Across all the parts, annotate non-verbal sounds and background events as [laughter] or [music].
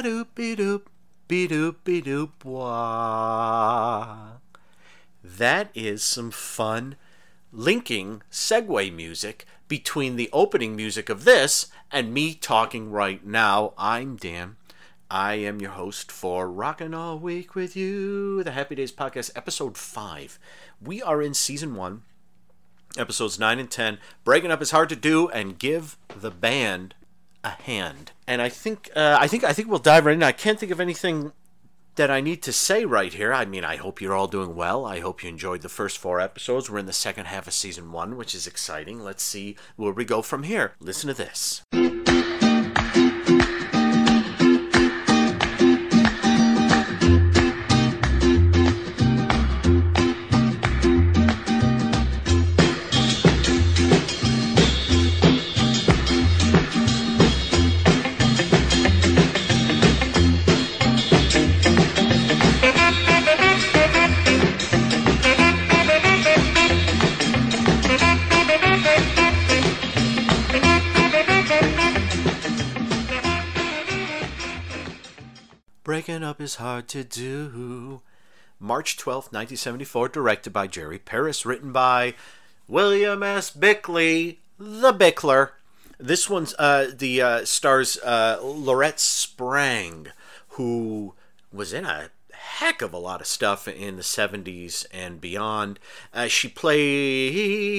Ba-doop, be-doop, be-doop, be-doop, wah. That is some fun linking segue music between the opening music of this and me talking right now. I'm Dan. I am your host for Rockin' All Week with You, the Happy Days Podcast, episode 5. We are in season 1, episodes 9 and 10. Breaking up is hard to do, and give the band a hand. And I think uh, I think I think we'll dive right in. I can't think of anything that I need to say right here. I mean, I hope you're all doing well. I hope you enjoyed the first four episodes. We're in the second half of season one, which is exciting. Let's see where we go from here. Listen to this. To do. March 12th, 1974, directed by Jerry Paris, written by William S. Bickley, the Bickler. This one's uh, the uh, stars uh, Laurette Spang, who was in a heck of a lot of stuff in the 70s and beyond. Uh, she played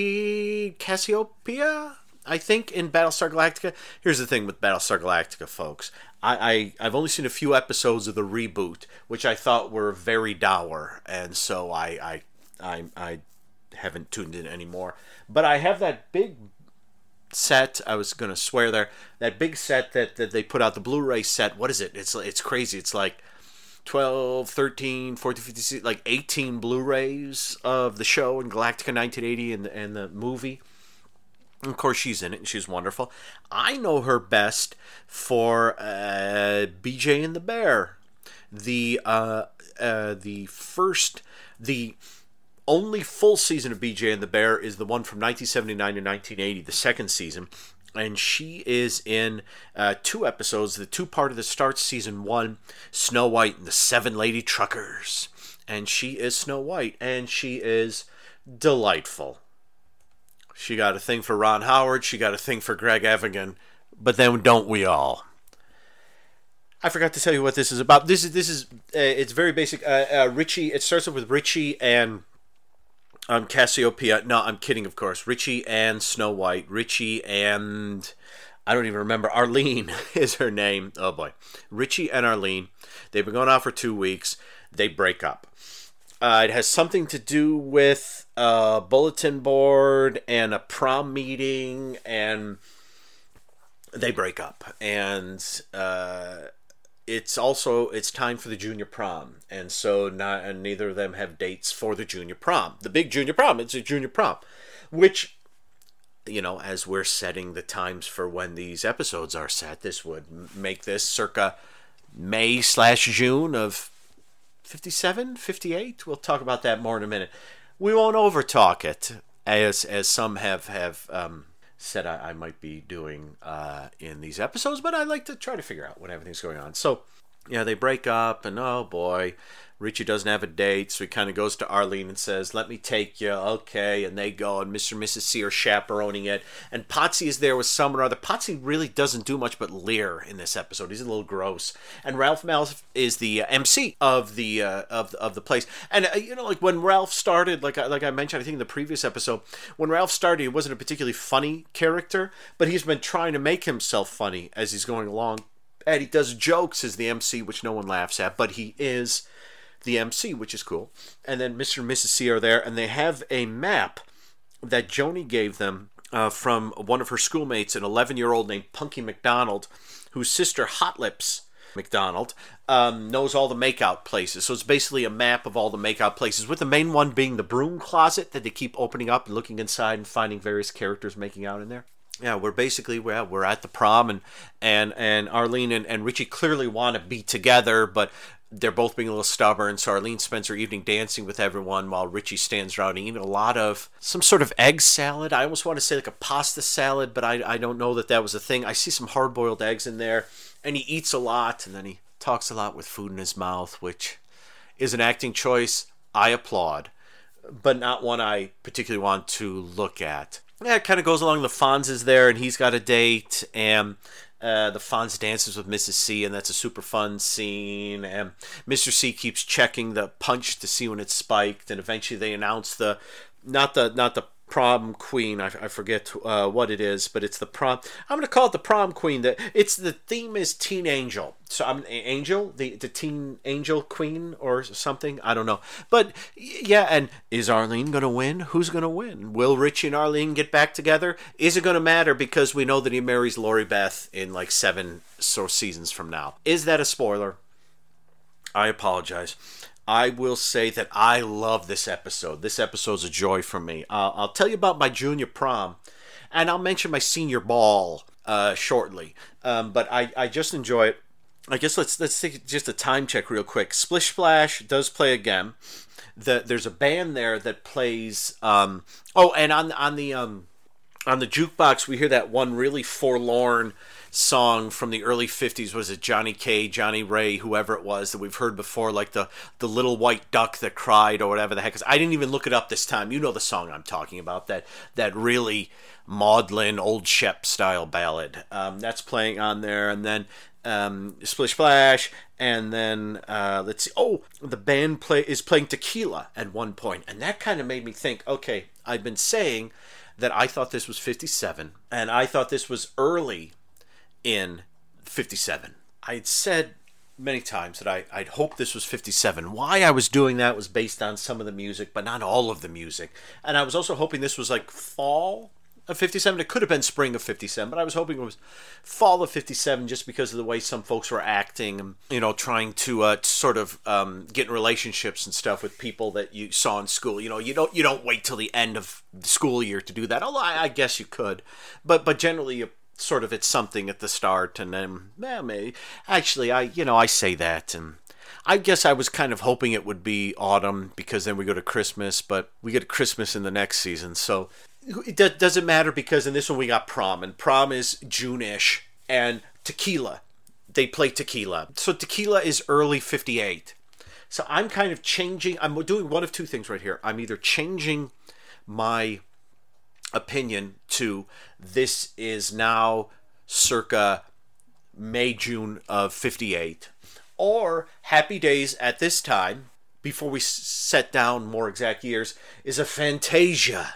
Cassiopeia, I think, in Battlestar Galactica. Here's the thing with Battlestar Galactica, folks. I, I, I've only seen a few episodes of the reboot, which I thought were very dour, and so I, I, I, I haven't tuned in anymore. But I have that big set. I was gonna swear there. That big set that, that they put out, the Blu-ray set. What is it? It's it's crazy. It's like 12, 13, 14, 15, like 18 Blu-rays of the show in Galactica 1980 and and the movie. Of course, she's in it and she's wonderful. I know her best for uh, BJ and the Bear, the uh, uh, the first, the only full season of BJ and the Bear is the one from 1979 to 1980, the second season, and she is in uh, two episodes. The two part of the start season one, Snow White and the Seven Lady Truckers, and she is Snow White, and she is delightful. She got a thing for Ron Howard. She got a thing for Greg Evigan. But then don't we all? I forgot to tell you what this is about. This is this is uh, it's very basic. Uh, uh, Richie. It starts off with Richie and um, Cassiopeia. No, I'm kidding. Of course, Richie and Snow White. Richie and I don't even remember. Arlene [laughs] is her name. Oh boy, Richie and Arlene. They've been going out for two weeks. They break up. Uh, it has something to do with a bulletin board and a prom meeting, and they break up. And uh, it's also it's time for the junior prom, and so not and neither of them have dates for the junior prom. The big junior prom. It's a junior prom, which you know, as we're setting the times for when these episodes are set, this would make this circa May slash June of 57, 58. We'll talk about that more in a minute. We won't over talk it, as as some have have um, said I, I might be doing uh, in these episodes, but I like to try to figure out what everything's going on. So yeah, they break up, and oh boy, Richie doesn't have a date, so he kind of goes to Arlene and says, "Let me take you." Okay, and they go, and Mr. and Mrs. C are chaperoning it, and Potsy is there with someone or other. Potsy really doesn't do much but leer in this episode. He's a little gross, and Ralph Malph is the uh, MC of the uh, of of the place. And uh, you know, like when Ralph started, like I, like I mentioned, I think in the previous episode, when Ralph started, he wasn't a particularly funny character, but he's been trying to make himself funny as he's going along. And he does jokes as the MC, which no one laughs at, but he is the MC, which is cool. And then Mr. and Mrs. C are there, and they have a map that Joni gave them uh, from one of her schoolmates, an 11 year old named Punky McDonald, whose sister Hot Lips McDonald um, knows all the makeout places. So it's basically a map of all the makeout places, with the main one being the broom closet that they keep opening up and looking inside and finding various characters making out in there yeah, we're basically well, we're at the prom and and and Arlene and, and Richie clearly want to be together, but they're both being a little stubborn. So Arlene spends her evening dancing with everyone while Richie stands around eating a lot of some sort of egg salad. I almost want to say like a pasta salad, but I, I don't know that that was a thing. I see some hard boiled eggs in there, and he eats a lot, and then he talks a lot with food in his mouth, which is an acting choice I applaud, but not one I particularly want to look at yeah, it kind of goes along. The Fonz is there, and he's got a date, and uh, the Fonz dances with Mrs. C, and that's a super fun scene. And Mr. C keeps checking the punch to see when it's spiked, and eventually they announce the not the not the prom queen. I, I forget uh, what it is, but it's the prom. I'm going to call it the prom queen. That it's the theme is teen angel. So I'm an angel, the the teen angel queen or something. I don't know, but yeah. And is Arlene going to win? Who's going to win? Will Richie and Arlene get back together? Is it going to matter because we know that he marries Lori Beth in like seven so seasons from now? Is that a spoiler? I apologize. I will say that I love this episode. This episode's a joy for me. Uh, I'll tell you about my junior prom, and I'll mention my senior ball uh, shortly. Um, but I, I just enjoy it. I guess let's let's take just a time check real quick. Splish Splash does play again. The, there's a band there that plays. Um, oh, and on on the um, on the jukebox we hear that one really forlorn song from the early 50s was it Johnny K, Johnny Ray, whoever it was that we've heard before like the the little white duck that cried or whatever the heck is. I didn't even look it up this time. You know the song I'm talking about that that really maudlin old Shep style ballad. Um, that's playing on there and then um, Splish Splash, and then uh, let's see. Oh, the band play is playing Tequila at one point, and that kind of made me think. Okay, I've been saying that I thought this was 57, and I thought this was early in 57. I had said many times that I, I'd hoped this was 57. Why I was doing that was based on some of the music, but not all of the music. And I was also hoping this was like fall of 57. It could have been spring of 57, but I was hoping it was fall of 57 just because of the way some folks were acting you know, trying to uh, sort of um, get in relationships and stuff with people that you saw in school. You know, you don't you don't wait till the end of the school year to do that. Although I, I guess you could, but but generally you sort of it's something at the start and then well, maybe actually I you know I say that and I guess I was kind of hoping it would be autumn because then we go to Christmas, but we get Christmas in the next season. So it doesn't matter because in this one we got prom and prom is June-ish and tequila. They play tequila. So tequila is early 58. So I'm kind of changing I'm doing one of two things right here. I'm either changing my opinion to this is now circa May, June of 58, or Happy Days at this time, before we set down more exact years, is a Fantasia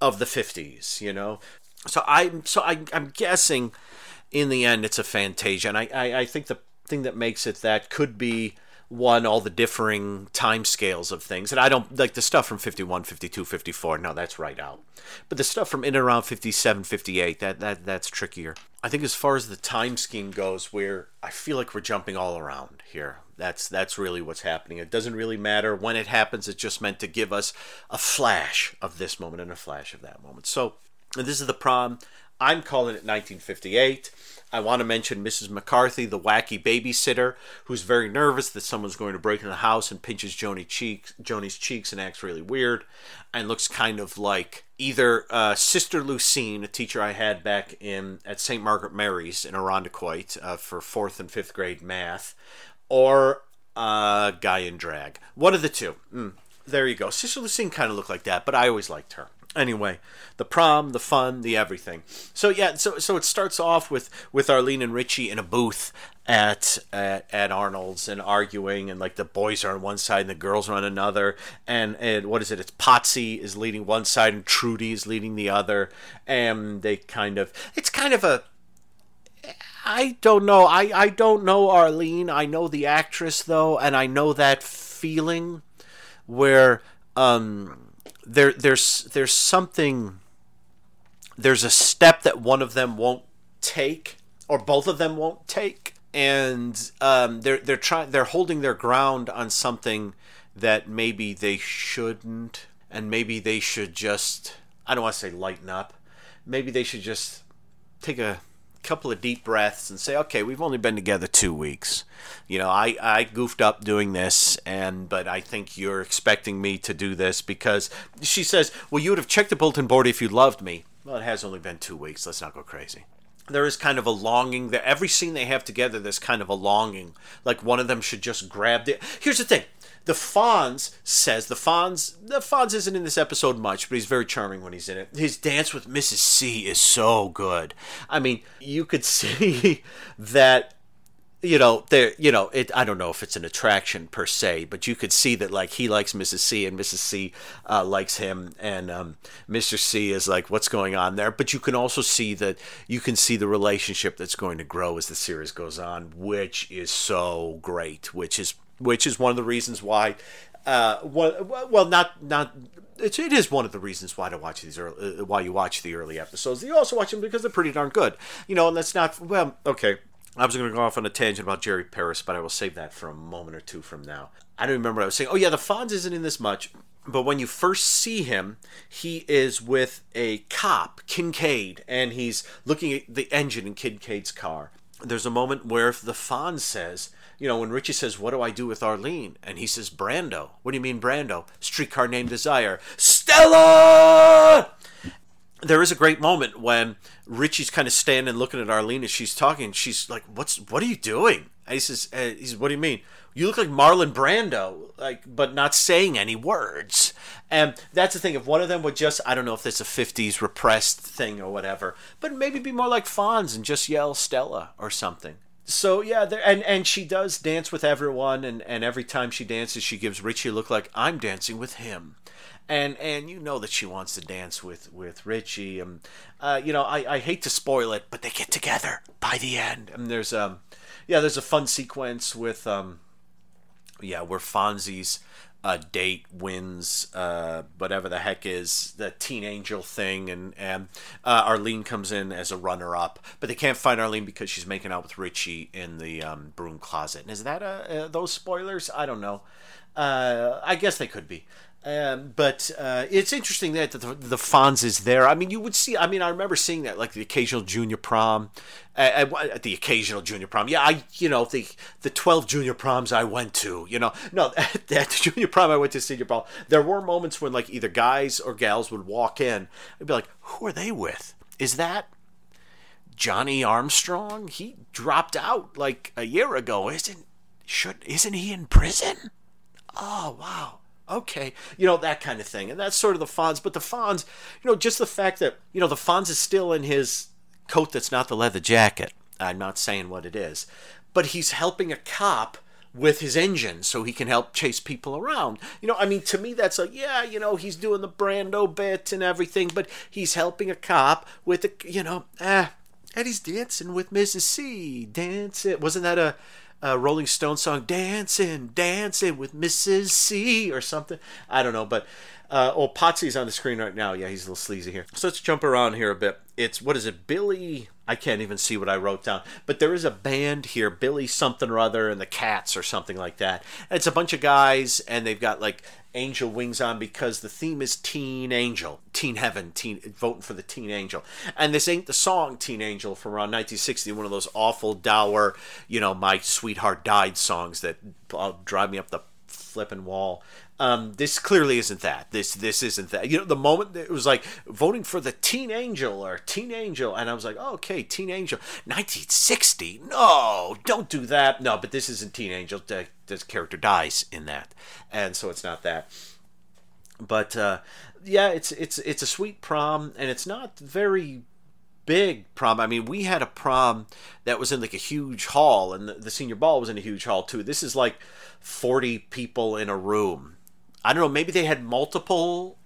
of the 50s, you know? So I'm so I, I'm guessing in the end it's a Fantasia, and I, I, I think the thing that makes it that could be one all the differing time scales of things. And i don't like the stuff from 51 52 54 no that's right out. But the stuff from in and around 57 58 that, that that's trickier. I think as far as the time scheme goes where i feel like we're jumping all around here. That's that's really what's happening. It doesn't really matter. When it happens it's just meant to give us a flash of this moment and a flash of that moment. So this is the prom. I'm calling it 1958 I want to mention Mrs. McCarthy, the wacky babysitter, who's very nervous that someone's going to break in the house and pinches Joni cheeks, Joni's cheeks and acts really weird, and looks kind of like either uh, Sister Lucine, a teacher I had back in at St. Margaret Mary's in Irondequoit uh, for fourth and fifth grade math, or a guy in drag. One of the two. Mm, there you go. Sister Lucine kind of looked like that, but I always liked her. Anyway, the prom, the fun, the everything. So yeah, so so it starts off with with Arlene and Richie in a booth at at, at Arnold's and arguing, and like the boys are on one side and the girls are on another, and and what is it? It's Potsy is leading one side and Trudy is leading the other, and they kind of it's kind of a I don't know. I, I don't know Arlene. I know the actress though, and I know that feeling where um there there's there's something there's a step that one of them won't take or both of them won't take and um, they're they're trying they're holding their ground on something that maybe they shouldn't and maybe they should just I don't want to say lighten up. Maybe they should just take a couple of deep breaths and say, okay, we've only been together two weeks. You know, I, I goofed up doing this, and but I think you're expecting me to do this because she says, well, you would have checked the bulletin board if you loved me. Well, it has only been two weeks. Let's not go crazy. There is kind of a longing that every scene they have together, there's kind of a longing. Like one of them should just grab it. Here's the thing the Fonz says the Fonz the Fonz isn't in this episode much, but he's very charming when he's in it. His dance with Mrs. C is so good. I mean, you could [laughs] see that you know there you know it i don't know if it's an attraction per se but you could see that like he likes mrs c and mrs c uh, likes him and um, mr c is like what's going on there but you can also see that you can see the relationship that's going to grow as the series goes on which is so great which is which is one of the reasons why. Uh, well, well, not not. It's, it is one of the reasons why to watch these early, uh, why you watch the early episodes. You also watch them because they're pretty darn good, you know. And that's not well. Okay, I was going to go off on a tangent about Jerry Paris, but I will save that for a moment or two from now. I don't remember what I was saying. Oh yeah, the Fonz isn't in this much, but when you first see him, he is with a cop, Kincaid, and he's looking at the engine in Kincaid's car. There's a moment where the Fonz says, you know, when Richie says, What do I do with Arlene? And he says, Brando. What do you mean, Brando? Streetcar named Desire. Stella! There is a great moment when Richie's kind of standing looking at Arlene as she's talking. She's like, "What's what are you doing?" And he says, "He says, what do you mean? You look like Marlon Brando, like, but not saying any words." And that's the thing. If one of them would just, I don't know if it's a '50s repressed thing or whatever, but maybe be more like Fonz and just yell Stella or something so yeah, there, and and she does dance with everyone, and and every time she dances, she gives Richie a look like I'm dancing with him, and and you know that she wants to dance with with Richie, and uh, you know I I hate to spoil it, but they get together by the end, and there's um yeah there's a fun sequence with um yeah where Fonzie's a date wins uh, whatever the heck is the teen angel thing and and uh, arlene comes in as a runner-up but they can't find arlene because she's making out with richie in the um, broom closet. And is that uh, those spoilers? I don't know. Uh, i guess they could be um, but uh, it's interesting that the, the Fonz is there. I mean, you would see. I mean, I remember seeing that, like the occasional junior prom, at, at, the occasional junior prom. Yeah, I, you know, the the twelve junior proms I went to. You know, no, [laughs] at, the junior prom I went to senior prom. There were moments when like either guys or gals would walk in. I'd be like, who are they with? Is that Johnny Armstrong? He dropped out like a year ago. Isn't should isn't he in prison? Oh wow okay, you know, that kind of thing. And that's sort of the Fonz. But the Fonz, you know, just the fact that, you know, the Fonz is still in his coat that's not the leather jacket. I'm not saying what it is. But he's helping a cop with his engine so he can help chase people around. You know, I mean, to me, that's like, yeah, you know, he's doing the Brando bit and everything, but he's helping a cop with the, you know, ah, and he's dancing with Mrs. C. Dancing. Wasn't that a uh, Rolling Stone song, "Dancing, Dancing with Mrs. C" or something. I don't know, but uh, oh, Potsy's on the screen right now. Yeah, he's a little sleazy here. So let's jump around here a bit. It's what is it, Billy? I can't even see what I wrote down, but there is a band here, Billy something or other, and the Cats or something like that. And it's a bunch of guys, and they've got like angel wings on because the theme is teen angel, teen heaven, teen voting for the teen angel. And this ain't the song Teen Angel from around 1960, one of those awful dour, you know, my sweetheart died songs that uh, drive me up the flipping wall. Um, this clearly isn't that. This this isn't that. You know, the moment it was like voting for the Teen Angel or Teen Angel, and I was like, oh, okay, Teen Angel, 1960. No, don't do that. No, but this isn't Teen Angel. The, this character dies in that, and so it's not that. But uh, yeah, it's it's it's a sweet prom, and it's not very big prom. I mean, we had a prom that was in like a huge hall, and the, the, senior ball was in a huge hall too. This is like 40 people in a room. I don't know, maybe they had multiple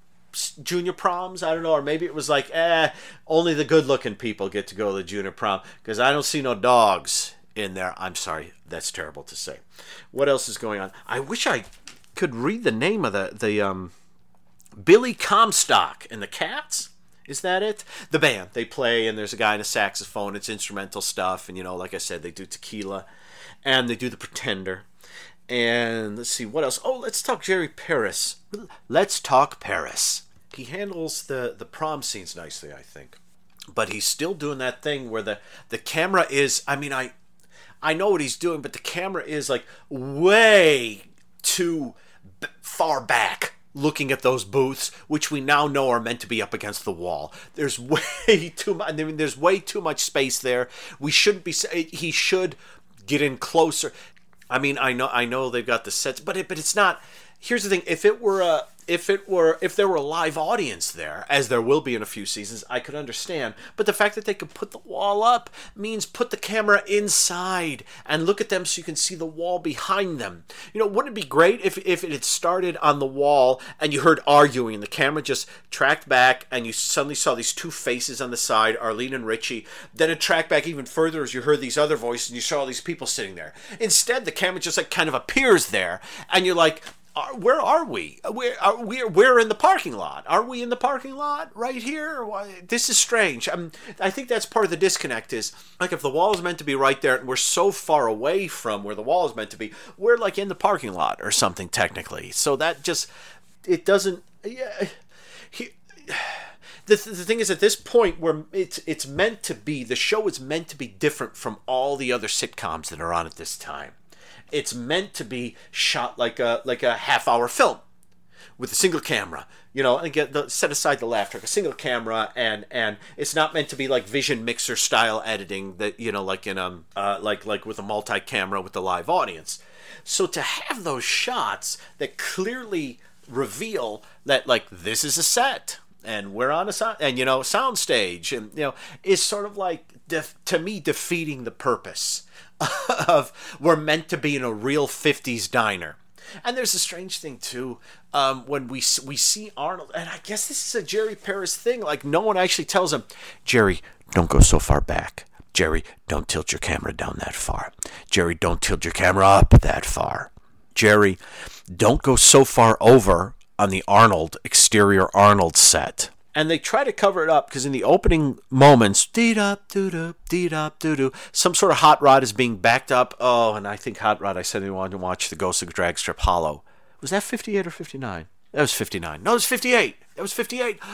junior proms. I don't know, or maybe it was like, eh, only the good looking people get to go to the junior prom because I don't see no dogs in there. I'm sorry, that's terrible to say. What else is going on? I wish I could read the name of the the um Billy Comstock and the Cats. Is that it? The band they play, and there's a guy in a saxophone. It's instrumental stuff, and you know, like I said, they do Tequila, and they do The Pretender, and let's see what else. Oh, let's talk Jerry Paris. Let's talk Paris. He handles the the prom scenes nicely, I think, but he's still doing that thing where the the camera is. I mean, I I know what he's doing, but the camera is like way too far back looking at those booths, which we now know are meant to be up against the wall. There's [laughs] way too much. I mean, there's way too much space there. We shouldn't be. He should get in closer. I mean, I know, I know they've got the sets, but it, but it's not. Here's the thing: if it were a if it were if there were a live audience there as there will be in a few seasons i could understand. But the fact that they could put the wall up means put the camera inside and look at them so you can see the wall behind them. You know wouldn't it be great if, if it had started on the wall and you heard arguing? And the camera just tracked back and you suddenly saw these two faces on the side arlene and richie. Then it tracked back even further as you heard these other voices and you saw all these people sitting there. Instead the camera just like kind of appears there and you're like are, where are we? Uh, where are we? We're in the parking lot. Are we in the parking lot right here? Why, This is strange. I, I think that's part of the disconnect. Is like if the wall is meant to be right there, and we're so far away from where the wall is meant to be, we're like in the parking lot or something technically. So that just it doesn't. Yeah, he, the, the thing is at this point where it's it's meant to be the show is meant to be different from all the other sitcoms that are on at this time it's meant to be shot like a like a half hour film with a single camera you know and get the set aside the laughter a single camera and and it's not meant to be like vision mixer style editing that you know like in um uh, like like with a multi camera with the live audience. So to have those shots that clearly reveal that like this is a set and we're on a sound and you know sound stage and you know is sort of like def- to me defeating the purpose [laughs] of we're meant to be in a real 50s diner. And there's a strange thing too um, when we we see Arnold, and I guess this is a Jerry Paris thing. Like no one actually tells him, Jerry, don't go so far back. Jerry, don't tilt your camera down that far. Jerry, don't tilt your camera up that far. Jerry, don't go so far over on the Arnold exterior Arnold set and they try to cover it up because in the opening moments, dee dee some sort of hot rod is being backed up. Oh, and I think hot rod. I said I wanted to watch the Ghost of Dragstrip Hollow. Was that fifty eight or fifty nine? That was fifty nine. No, it was fifty eight. That was fifty eight. [gasps]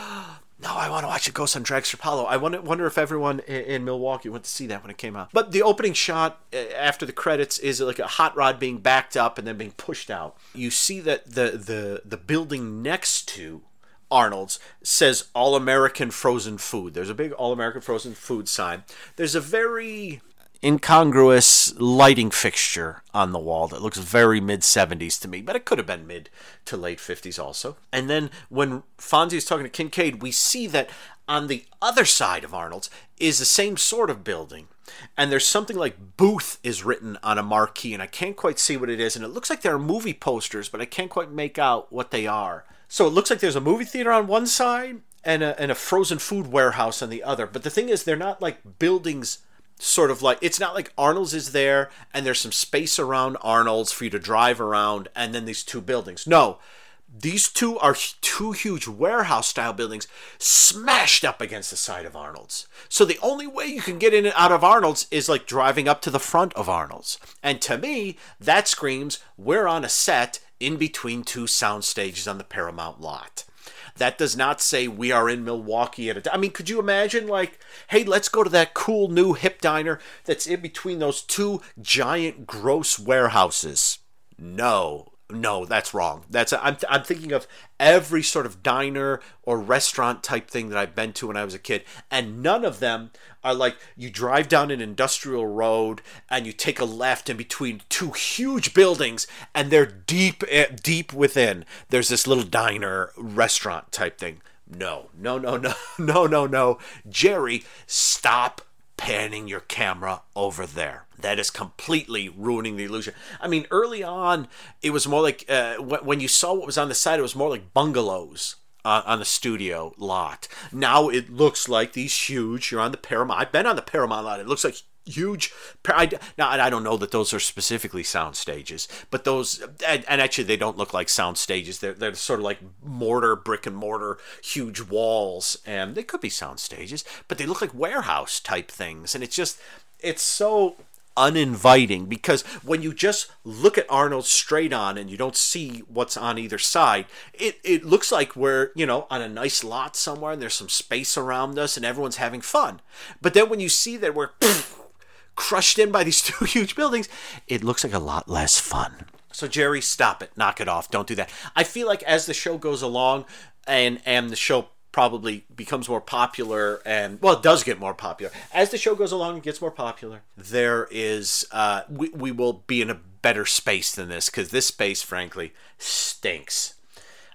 No, I want to watch the Ghost on Dragstrip Hollow. I wonder, wonder if everyone in, in, Milwaukee went to see that when it came out. But the opening shot uh, after the credits is like a hot rod being backed up and then being pushed out. You see that the the the building next to Arnold's says All American Frozen Food. There's a big All American Frozen Food sign. There's a very incongruous lighting fixture on the wall that looks very mid 70s to me, but it could have been mid to late 50s also. And then when Fonzie is talking to Kincaid, we see that on the other side of Arnold's is the same sort of building. And there's something like booth is written on a marquee, and I can't quite see what it is. And it looks like there are movie posters, but I can't quite make out what they are. So it looks like there's a movie theater on one side and a, and a frozen food warehouse on the other. But the thing is, they're not like buildings sort of like it's not like Arnold's is there and there's some space around Arnold's for you to drive around and then these two buildings. No, these two are two huge warehouse style buildings smashed up against the side of Arnold's. So the only way you can get in and out of Arnold's is like driving up to the front of Arnold's. And to me, that screams we're on a set in between two sound stages on the Paramount lot. That does not say we are in Milwaukee at a. I mean, could you imagine like, hey, let's go to that cool new hip diner that's in between those two giant gross warehouses? No, no, that's wrong. That's I'm I'm thinking of every sort of diner or restaurant type thing that I've been to when I was a kid, and none of them are like you drive down an industrial road and you take a left in between two huge buildings, and they're deep eh, deep within. There's this little diner restaurant type thing. No, no, no, no, [laughs] no, no, no. Jerry, stop panning your camera over there. That is completely ruining the illusion. I mean, early on, it was more like uh, when you saw what was on the side, it was more like bungalows. Uh, on the studio lot. Now it looks like these huge. You're on the Paramount. I've been on the Paramount lot. It looks like huge. I, now I don't know that those are specifically sound stages, but those and, and, actually they don't look like sound stages. They're they're sort of like mortar, brick and mortar, huge walls, and they could be sound stages, but they look like warehouse type things, and it's just it's so uninviting because when you just look at Arnold straight on and you don't see what's on either side, it, it looks like we're, you know, on a nice lot somewhere and there's some space around us and everyone's having fun. But then when you see that we're [laughs] crushed in by these [laughs] two huge buildings, it looks like a lot less fun. So Jerry, stop it, knock it off, don't do that. I feel like as the show goes along, and and the show probably becomes more popular and well it does get more popular. As the show goes along and gets more popular there is uh, we, we will be in a better space than this because this space frankly stinks.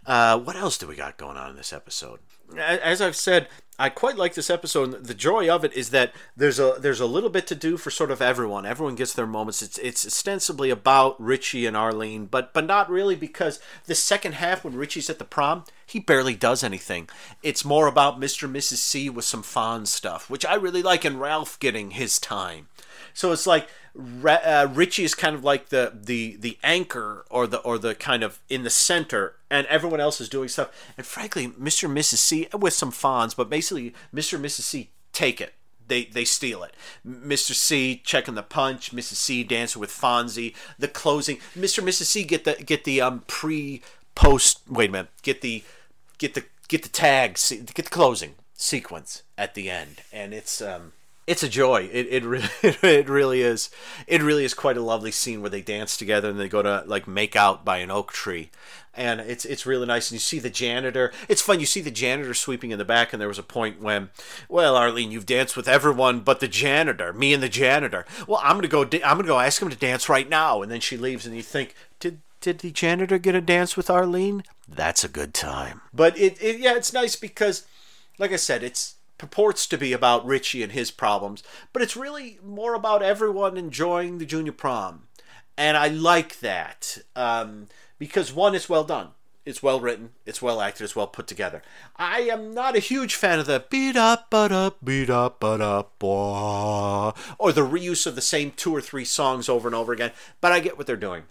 Uh, what else do we got going on in this episode? As I've said, I quite like this episode. The joy of it is that there's a there's a little bit to do for sort of everyone. Everyone gets their moments. It's it's ostensibly about Richie and Arlene, but but not really because the second half when Richie's at the prom, he barely does anything. It's more about Mr. and Mrs. C with some fun stuff, which I really like, and Ralph getting his time. So it's like uh, Richie is kind of like the the the anchor or the or the kind of in the center, and everyone else is doing stuff. And frankly, Mr. and Mrs. C with some Fonz, but basically Mr. and Mrs. C take it. They they steal it. Mr. C checking the punch. Mrs. C dancing with Fonzie. The closing. Mr. and Mrs. C get the get the um pre post. Wait a minute. Get the get the get the tags. Get the closing sequence at the end, and it's um it's a joy. It it really [laughs] it really is. It really is quite a lovely scene where they dance together and they go to like make out by an oak tree, and it's it's really nice. And you see the janitor. It's fun. You see the janitor sweeping in the back, and there was a point when, well, Arlene, you've danced with everyone but the janitor. Me and the janitor. Well, I'm gonna go. I'm gonna go ask him to dance right now. And then she leaves, and you think, did did the janitor get a dance with Arlene? That's a good time. But it, it yeah, it's nice because, like I said, it's purports to be about Richie and his problems, but it's really more about everyone enjoying the junior prom. And I like that um, because one, it's well done. It's well written, it's well acted, it's well put together. I am not a huge fan of the beat up, but up, beat up, but up, or the reuse of the same two or three songs over and over again, but I get what they're doing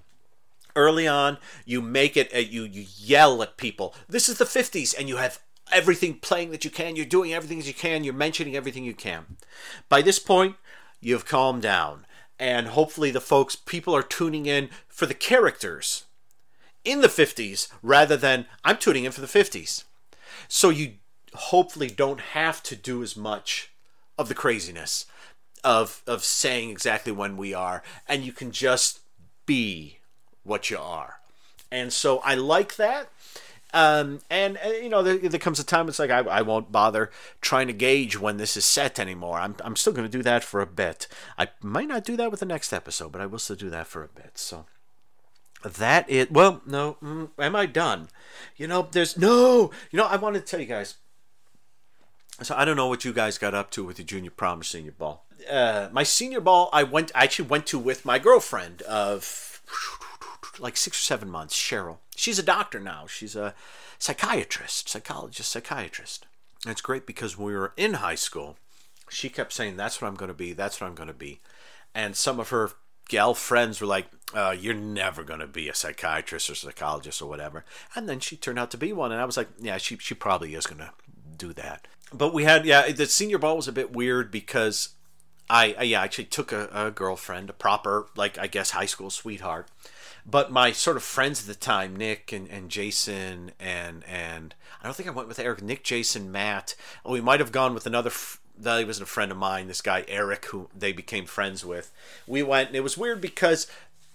early on you make it uh, you you yell at people this is the 50s and you have everything playing that you can. You're doing everything as you can. You're mentioning everything you can. By this point, you've calmed down. And hopefully, the folks, people are tuning in for the characters in the 50s rather than I'm tuning in for the 50s. So you hopefully don't have to do as much of the craziness of of saying exactly when we are and you can just be what you are. And so I like that. Um, and uh, you know, there, there, comes a time it's like I, I won't bother trying to gauge when this is set anymore. I'm, I'm still going to do that for a bit. I might not do that with the next episode, but I will still do that for a bit. So that it. Well, no, mm, am I done? You know, there's no. You know, I want to tell you guys. So I don't know what you guys got up to with your junior prom or senior ball. Uh, my senior ball, I went. I actually went to with my girlfriend of like six or seven months, Cheryl. She's a doctor now. She's a psychiatrist, psychologist, psychiatrist. And it's great because when we were in high school, she kept saying, That's what I'm going to be. That's what I'm going to be. And some of her gal friends were like, uh, You're never going to be a psychiatrist or psychologist or whatever. And then she turned out to be one. And I was like, Yeah, she, she probably is going to do that. But we had, yeah, the senior ball was a bit weird because I, I yeah, actually took a, a girlfriend, a proper, like, I guess, high school sweetheart but my sort of friends at the time, Nick and, and Jason and and I don't think I went with Eric, Nick, Jason, Matt. Oh, We might have gone with another. that he wasn't a friend of mine. This guy Eric, who they became friends with. We went, and it was weird because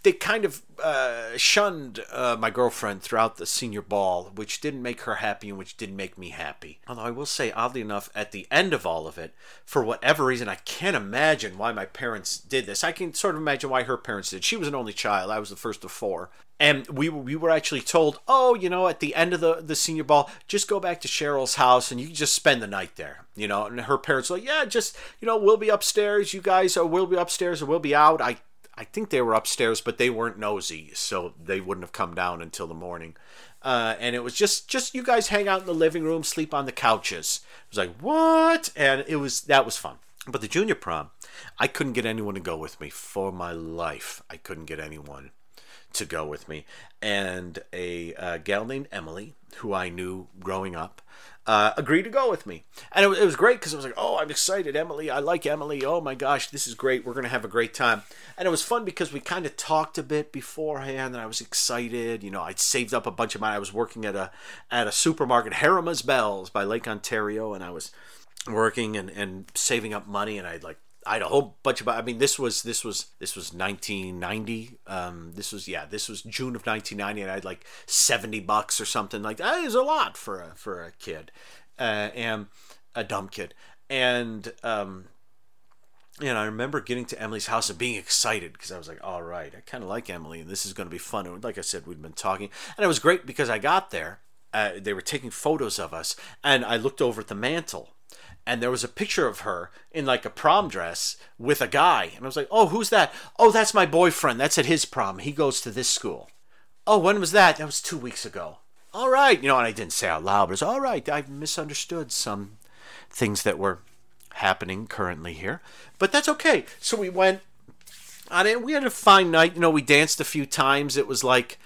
they kind of uh, shunned uh, my girlfriend throughout the senior ball, which didn't make her happy and which didn't make me happy. Although I will say, oddly enough, at the end of all of it, for whatever reason, I can't imagine why my parents did this. I can sort of imagine why her parents did. She was an only child. I was the first of four. And we we were actually told, oh, you know, at the end of the, the senior ball, just go back to Cheryl's house and you can just spend the night there. You know, and her parents were like, yeah, just you know, we'll be upstairs. You guys, or we'll be upstairs, or we'll be out. I I think they were upstairs, but they weren't nosy, so they wouldn't have come down until the morning. Uh, and it was just just you guys hang out in the living room, sleep on the couches. It was like what? And it was that was fun. But the junior prom, I couldn't get anyone to go with me for my life. I couldn't get anyone to go with me. And a uh, gal named Emily, who I knew growing up, uh, agreed to go with me. And it it was great because I was like, oh, I'm excited. Emily, I like Emily. Oh my gosh, this is great. We're going to have a great time. And it was fun because we kind of talked a bit beforehand and I was excited. You know, I'd saved up a bunch of money. I was working at a, at a supermarket, Harrima's Bells by Lake Ontario. And I was working and, and saving up money and I'd like I had a whole bunch of. I mean, this was this was this was 1990. Um, this was yeah, this was June of 1990, and I had like 70 bucks or something like that. Is a lot for a for a kid, uh, and a dumb kid. And um, and I remember getting to Emily's house and being excited because I was like, all right, I kind of like Emily, and this is going to be fun. And like I said, we'd been talking, and it was great because I got there. Uh, they were taking photos of us, and I looked over at the mantle and there was a picture of her in like a prom dress with a guy. And I was like, oh, who's that? Oh, that's my boyfriend. That's at his prom. He goes to this school. Oh, when was that? That was two weeks ago. All right. You know, and I didn't say out loud, but it's all right. I misunderstood some things that were happening currently here. But that's okay. So we went on it. We had a fine night. You know, we danced a few times. It was like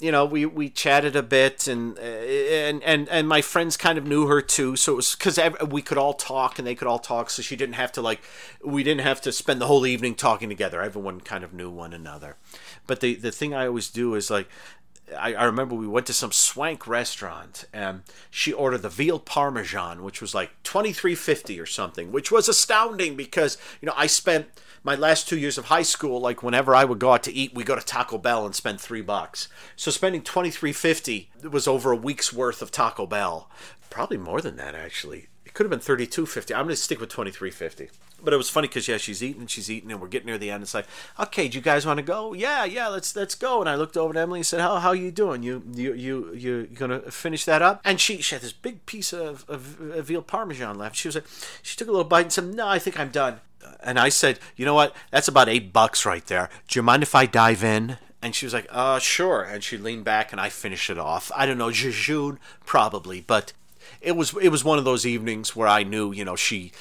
you know, we, we chatted a bit, and and and and my friends kind of knew her too, so it was because we could all talk and they could all talk, so she didn't have to like, we didn't have to spend the whole evening talking together. Everyone kind of knew one another. But the the thing I always do is like, I, I remember we went to some swank restaurant and she ordered the veal parmesan, which was like twenty three fifty or something, which was astounding because you know I spent my last two years of high school, like whenever I would go out to eat, we go to Taco Bell and spend three bucks. So spending twenty three fifty was over a week's worth of Taco Bell. Probably more than that actually. It could have been thirty two fifty. I'm gonna stick with twenty three fifty. But it was funny because yeah, she's eating, and she's eating, and we're getting near the end. It's like, okay, do you guys want to go? Yeah, yeah, let's let's go. And I looked over at Emily and said, how how you doing? You you you you gonna finish that up? And she she had this big piece of, of, of veal parmesan left. She was like, she took a little bite and said, no, I think I'm done and I said, you know what? That's about eight bucks right there. Do you mind if I dive in? And she was like, uh, sure. And she leaned back and I finished it off. I don't know, jejune, probably, but it was it was one of those evenings where I knew, you know, she.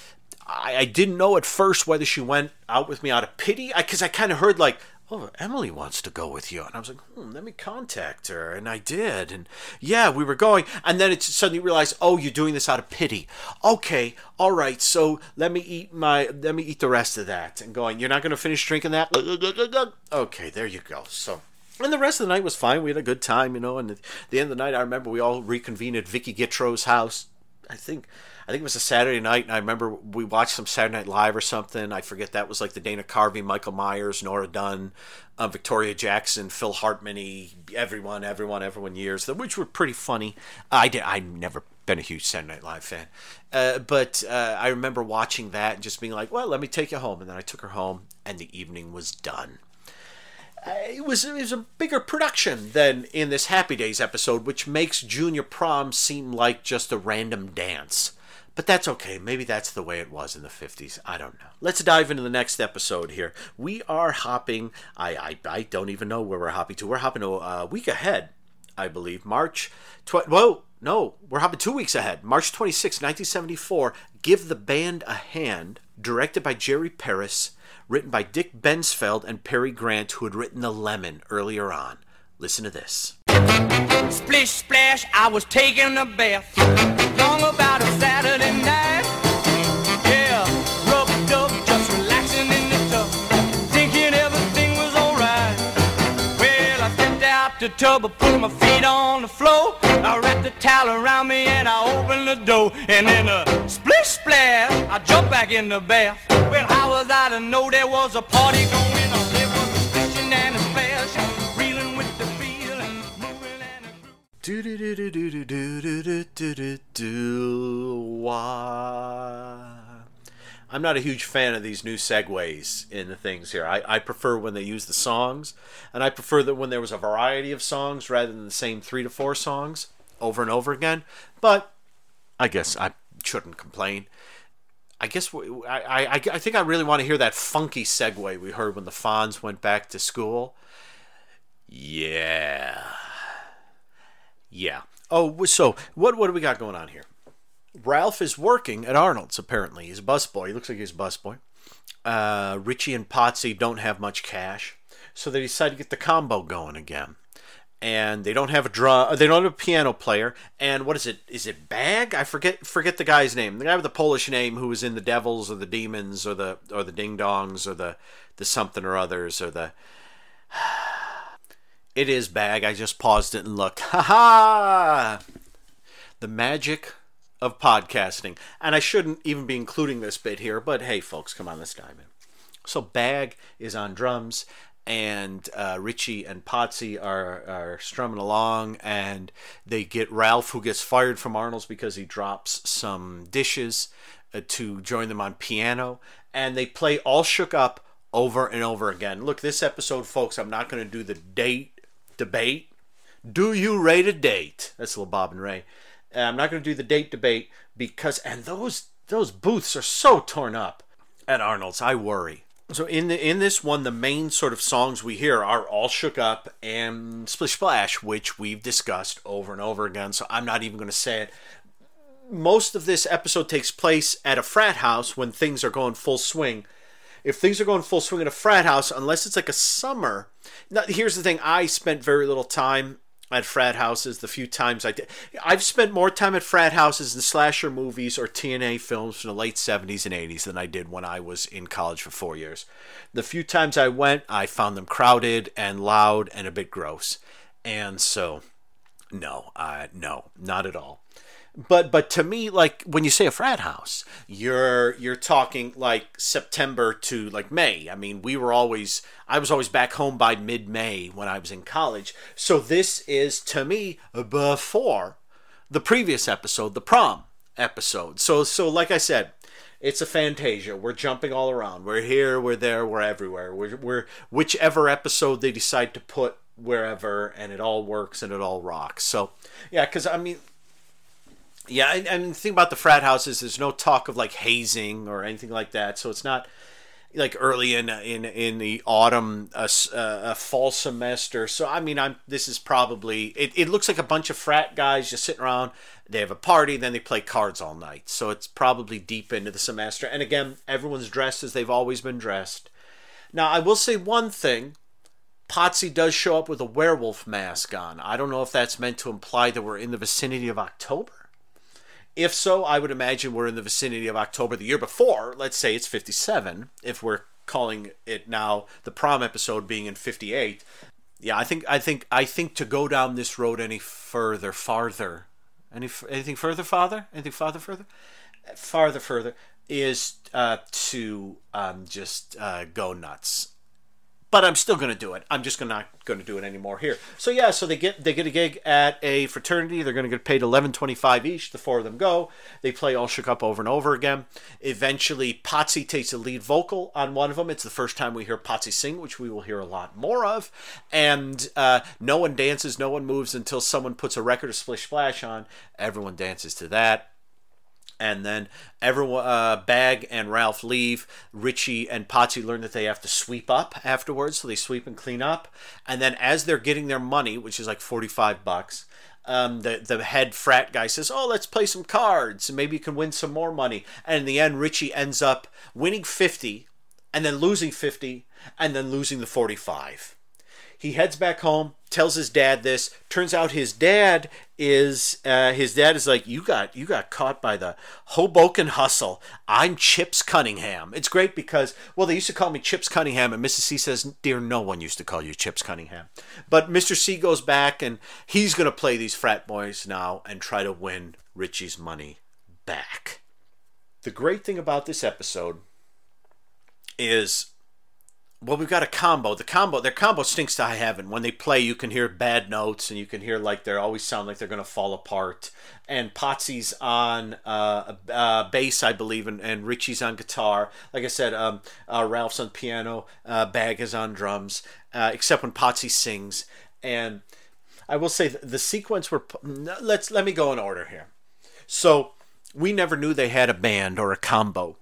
I, I didn't know at first whether she went out with me out of pity, because I, I kind of heard like, oh, Emily wants to go with you. And I was like, hmm, let me contact her. And I did. And yeah, we were going. And then it suddenly realized, oh, you're doing this out of pity. Okay, all right. So let me eat my, let me eat the rest of that. And going, you're not going to finish drinking that? Okay, there you go. So. And the rest of the night was fine. We had a good time, you know. And at the end of the night, I remember we all reconvened at Vicky Gitro's house. I think I think it was a Saturday night, and I remember we watched some Saturday Night Live or something. I forget that was like the Dana Carvey, Michael Myers, Nora Dunn, uh, Victoria Jackson, Phil Hartman, everyone, everyone, everyone years, which were pretty funny. I did. I never been a huge Saturday Night Live fan, uh, but uh, I remember watching that and just being like, "Well, let me take you home." And then I took her home, and the evening was done. Uh, it was it was a bigger production than in this Happy Days episode, which makes Junior Prom seem like just a random dance. But that's okay. Maybe that's the way it was in the 50s. I don't know. Let's dive into the next episode here. We are hopping. I, I, I don't even know where we're hopping to. We're hopping to a week ahead, I believe. March. Tw- Whoa, no. We're hopping two weeks ahead. March 26, 1974. Give the Band a Hand, directed by Jerry Paris, written by Dick Bensfield and Perry Grant, who had written The Lemon earlier on. Listen to this. Splish splash, I was taking a bath. Long about a the tub, I put my feet on the floor. I wrap the towel around me and I open the door. And then a splish splash, I jump back in the bath. Well, how was I to know there was a party going on? There was a splishing and a splash, reeling with the feeling, moving and a do do do do do do do do do do do why I'm not a huge fan of these new segues in the things here. I, I prefer when they use the songs, and I prefer that when there was a variety of songs rather than the same three to four songs over and over again. But I guess I shouldn't complain. I guess we, I, I, I think I really want to hear that funky segue we heard when the Fonz went back to school. Yeah. Yeah. Oh, so what what do we got going on here? Ralph is working at Arnold's apparently. He's a busboy. He looks like he's a busboy. Uh, Richie and Potsy don't have much cash, so they decide to get the combo going again. And they don't have a drum. They don't have a piano player. And what is it? Is it Bag? I forget. Forget the guy's name. The guy with the Polish name who was in the Devils or the Demons or the or the Ding Dongs or the the something or others or the. [sighs] It is Bag. I just paused it and looked. [laughs] Ha ha! The magic of podcasting. And I shouldn't even be including this bit here, but hey, folks, come on, let's dive in. So Bag is on drums, and uh, Richie and Potsy are, are strumming along, and they get Ralph, who gets fired from Arnold's because he drops some dishes, uh, to join them on piano, and they play All Shook Up over and over again. Look, this episode, folks, I'm not going to do the date debate. Do you rate a date? That's a little Bob and Ray. I'm not going to do the date debate because, and those those booths are so torn up at Arnold's. I worry. So in the in this one, the main sort of songs we hear are all shook up and Splish Splash, which we've discussed over and over again. So I'm not even going to say it. Most of this episode takes place at a frat house when things are going full swing. If things are going full swing at a frat house, unless it's like a summer. Now, here's the thing: I spent very little time at frat houses the few times I did. I've spent more time at frat houses and slasher movies or TNA films from the late 70s and 80s than I did when I was in college for four years. The few times I went, I found them crowded and loud and a bit gross. And so, no, uh, no, not at all. But but to me, like when you say a frat house, you're you're talking like September to like May. I mean, we were always I was always back home by mid May when I was in college. So this is to me before the previous episode, the prom episode. So so like I said, it's a fantasia. We're jumping all around. We're here, we're there, we're everywhere. We're, we're whichever episode they decide to put wherever, and it all works and it all rocks. So yeah, because I mean yeah, and, and the thing about the frat houses, there's no talk of like hazing or anything like that. So it's not like early in in in the autumn, a, a fall semester. So I mean, I'm this is probably it. It looks like a bunch of frat guys just sitting around. They have a party, then they play cards all night. So it's probably deep into the semester. And again, everyone's dressed as they've always been dressed. Now, I will say one thing. Potsy does show up with a werewolf mask on. I don't know if that's meant to imply that we're in the vicinity of October. If so, I would imagine we're in the vicinity of October the year before. Let's say it's 57, if we're calling it now the prom episode being in 58. Yeah, I think I think I think to go down this road any further, farther, any anything further, father, anything farther, further, farther, further is uh, to um, just uh, go nuts but I'm still going to do it. I'm just gonna, not going to do it anymore here. So yeah, so they get they get a gig at a fraternity. They're going to get paid eleven twenty five each. The four of them go. They play All Shook Up over and over again. Eventually, Potsy takes the lead vocal on one of them. It's the first time we hear Potsy sing, which we will hear a lot more of. And uh, no one dances, no one moves until someone puts a record of Splish Splash on. Everyone dances to that and then everyone uh, bag and ralph leave. Richie and potsy learn that they have to sweep up afterwards so they sweep and clean up. And then as they're getting their money which is like 45 bucks um, the, the head frat guy says oh let's play some cards. And maybe you can win some more money. And in the end richie ends up winning 50 and then losing 50 and then losing the 45 he heads back home, tells his dad this. Turns out his dad is uh, his dad is like, you got you got caught by the Hoboken hustle. I'm Chips Cunningham. It's great because well, they used to call me Chips Cunningham, and Mrs. C says, dear, no one used to call you Chips Cunningham. But Mr. C goes back and he's gonna play these frat boys now and try to win Richie's money back. The great thing about this episode is well, we've got a combo. The combo, their combo stinks to high heaven. When they play, you can hear bad notes, and you can hear like they always sound like they're going to fall apart. And Potsy's on uh, uh, bass, I believe, and, and Richie's on guitar. Like I said, um, uh, Ralph's on piano, uh, Bag is on drums, uh, except when Potsy sings. And I will say the, sequence where let's let me go in order here. So we never knew they had a band or a combo,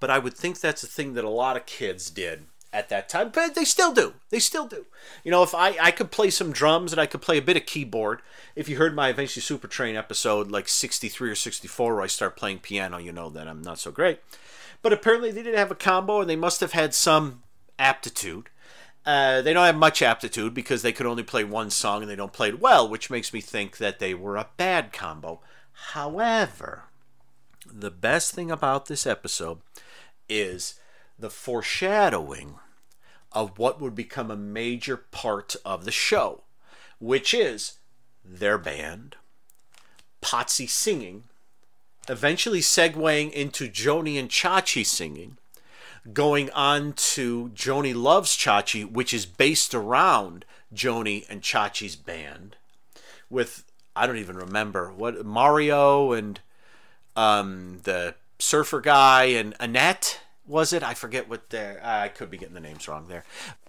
but I would think that's a thing that a lot of kids did at that time, but they still do. They still do. You know, if I, I could play some drums and I could play a bit of keyboard, if you heard my Eventually Super Train episode like 63 or 64 where I start playing piano, you know that I'm not so great. But apparently they didn't have a combo and they must have had some aptitude. Uh, they don't have much aptitude because they could only play one song and they don't play it well, which makes me think that they were a bad combo. However, the best thing about this episode is the foreshadowing of what would become a major part of the show, which is their band, Potsy singing, eventually segueing into Joni and Chachi singing, going on to Joni Loves Chachi, which is based around Joni and Chachi's band, with I don't even remember what Mario and um, the surfer guy and Annette was it? I forget what their. I could be getting the names wrong there.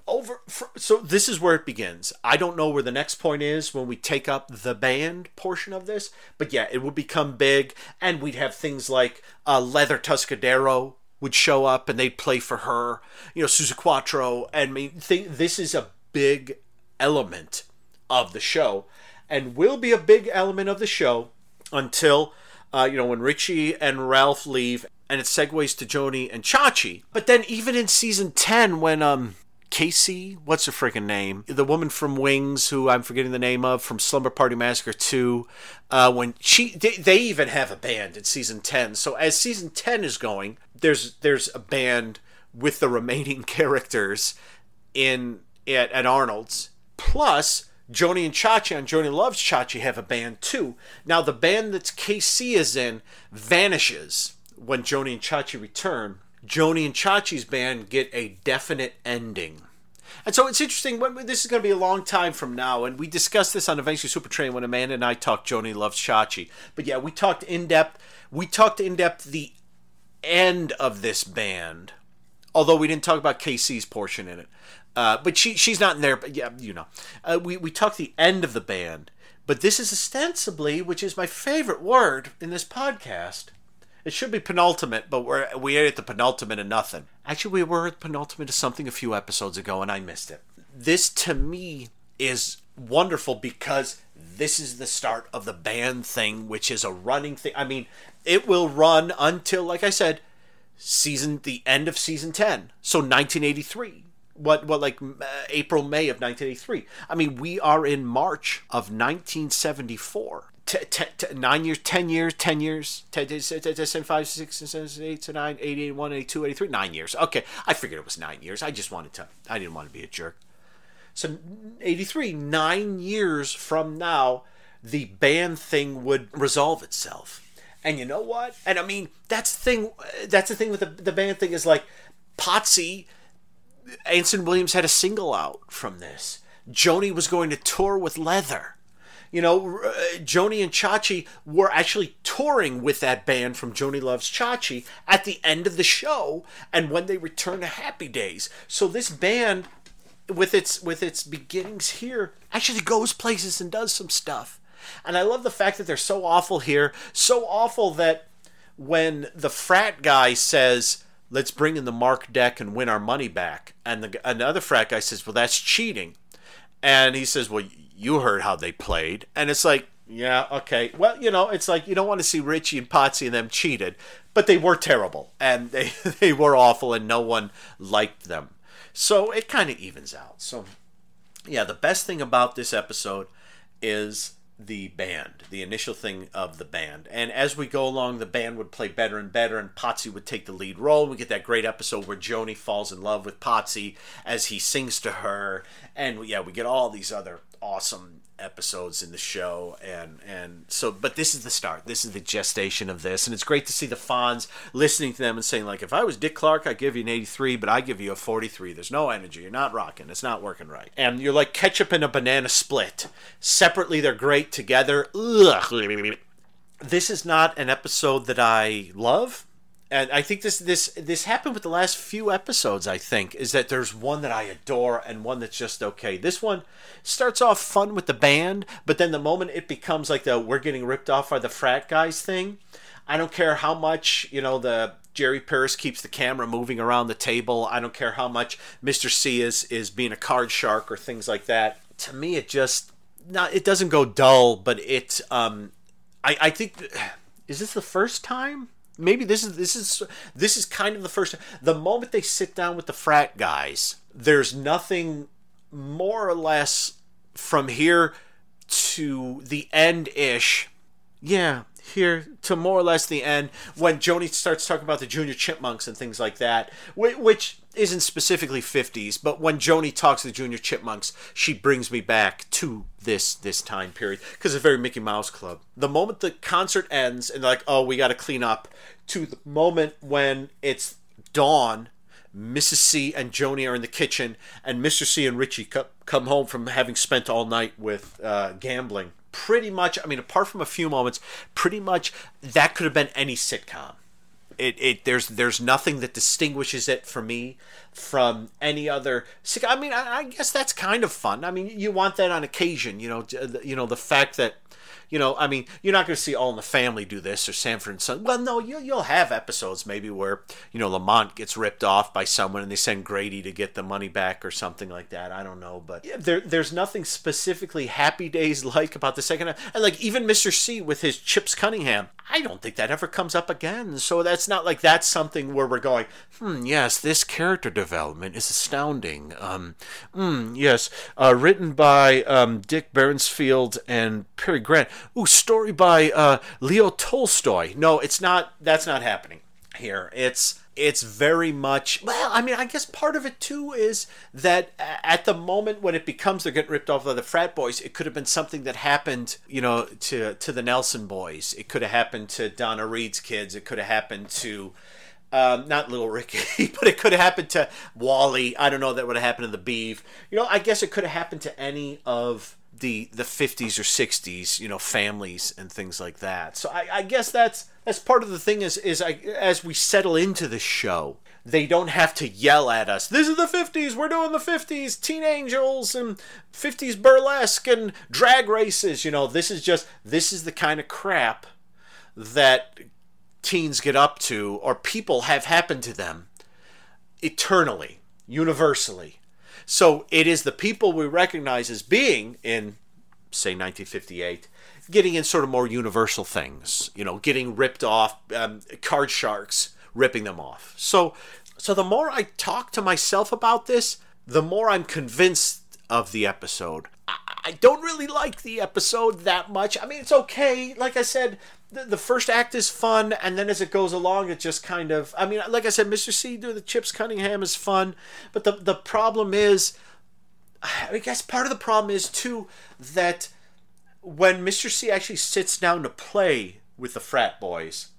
Over. So this is where it begins. I don't know where the next point is when we take up the band portion of this, but yeah, it would become big, and we'd have things like uh, Leather Tuscadero would show up, and they'd play for her. You know, Suzi Quatro, and I mean, th- this is a big element of the show, and will be a big element of the show until. Uh, you know, when Richie and Ralph leave and it segues to Joni and Chachi. But then even in season 10, when um Casey, what's her freaking name? The woman from Wings, who I'm forgetting the name of, from Slumber Party Massacre 2, uh, when she, they, they even have a band in season 10. So as season 10 is going, there's there's a band with the remaining [laughs] characters in at, at Arnold's. Plus, Joni and Chachi on Joni Loves Chachi have a band too. Now the band that KC is in vanishes when Joni and Chachi return, Joni and Chachi's band get a definite ending. And so it's interesting. When this is going to be a long time from now, and we discussed this on Eventually Super Train when Amanda and I talked. Joni loves Chachi, but yeah, we talked in depth. We talked in depth the end of this band, although we didn't talk about KC's portion in it. Uh, but she she's not in there. But yeah, you know, uh, we we talked the end of the band. But this is ostensibly, which is my favorite word in this podcast, it should be penultimate, but we're we are at the penultimate of nothing. Actually, we were at penultimate of something a few episodes ago, and I missed it. This to me is wonderful because this is the start of the band thing, which is a running thing. I mean, it will run until, like I said, season the end of season ten, so 1983 what what like uh, April May of 1983. I mean, we are in March of 1974 t- t- t- nine years, ten years, ten years, ten, ten, five, six, seven, eight, nine, eight, eight, one, eight, two, eight, three, nine years. Okay, I figured it was nine years. I just wanted to. I didn't want to be a jerk. So, eighty-three, nine years from now, the band thing would resolve itself. And you know what? And I mean, that's the thing. That's the thing with the the band thing is like, Potsy, Anson Williams had a single out from this. Joni was going to tour with Leather you know, uh, Joni Joanie and Chachi were actually touring with that band from Joni Loves Chachi at the end of the show and when they return to Happy Days. So this band with its with its beginnings here actually goes places and does some stuff. And I love the fact that they're so awful here, so awful that when the frat guy says, "Let's bring in the mark deck and win our money back," and the another frat guy says, "Well, that's cheating," and he says, "Well, you heard how they played. And it's like, yeah, okay. Well, you know, it's like you don't want to see Richie and Potsy and them cheated, but they were terrible and they [laughs] they were awful and no one liked them. So it kind of evens out. So yeah, the best thing about this episode is the band, the initial thing of the band. And as we go along, the band would play better and better, and Potsy would take the lead role. We get that great episode where Joni falls in love with Potsy as he sings to her. And yeah, we get all these other awesome episodes in the show and and so but this is the start. This is the gestation of this and it's great to see the Fonz listening to them and saying like if I was Dick Clark I'd give you an 83 but I give you a 43 there's no energy. You're not rocking. It's not working right. And you're like ketchup and a banana split. Separately they're great together. Ugh. this is not an episode that I love and I think this this this happened with the last few episodes. I think is that there's one that I adore and one that's just okay. This one starts off fun with the band, but then the moment it becomes like the we're getting ripped off by the frat guys thing, I don't care how much you know the Jerry Paris keeps the camera moving around the table. I don't care how much Mr. C is is being a card shark or things like that. To me, it just not it doesn't go dull, but it um, I I think is this the first time maybe this is this is this is kind of the first the moment they sit down with the frat guys there's nothing more or less from here to the end ish yeah here to more or less the end when Joni starts talking about the junior chipmunks and things like that which isn't specifically 50s but when Joni talks to the junior chipmunks she brings me back to this this time period because it's very Mickey Mouse Club the moment the concert ends and like oh we got to clean up to the moment when it's dawn Mrs. C and Joni are in the kitchen, and Mr. C and Richie come home from having spent all night with uh, gambling pretty much i mean apart from a few moments pretty much that could have been any sitcom. It, it there's there's nothing that distinguishes it for me from any other i mean I, I guess that's kind of fun. I mean you want that on occasion you know you know the fact that you know, I mean, you're not going to see All in the Family do this or Sanford and Son. Well, no, you, you'll have episodes maybe where, you know, Lamont gets ripped off by someone and they send Grady to get the money back or something like that. I don't know. But there, there's nothing specifically Happy Days like about the second. And like even Mr. C with his Chips Cunningham, I don't think that ever comes up again. So that's not like that's something where we're going, hmm, yes, this character development is astounding. Um, mm, yes, uh, written by um, Dick Bensfield and Perry Grant. Ooh, story by uh, Leo Tolstoy. No, it's not. That's not happening here. It's it's very much well i mean i guess part of it too is that at the moment when it becomes they're getting ripped off by the frat boys it could have been something that happened you know to to the nelson boys it could have happened to donna reed's kids it could have happened to um, not little ricky [laughs] but it could have happened to wally i don't know that would have happened to the Beav you know i guess it could have happened to any of the the 50s or 60s you know families and things like that. So i, I guess that's that's part of the thing is is I, as we settle into the show they don't have to yell at us this is the 50s we're doing the 50s teen angels and 50s burlesque and drag races. You know this is just this is the kind of crap that teens get up to or people have happened to them eternally universally so it is the people we recognize as being in, say, 1958, getting in sort of more universal things, you know, getting ripped off, um, card sharks ripping them off. So, so the more I talk to myself about this, the more I'm convinced of the episode. I don't really like the episode that much. I mean, it's okay. Like I said, the, the first act is fun, and then as it goes along, it just kind of. I mean, like I said, Mr. C doing the Chips Cunningham is fun, but the the problem is, I guess part of the problem is too that when Mr. C actually sits down to play with the frat boys,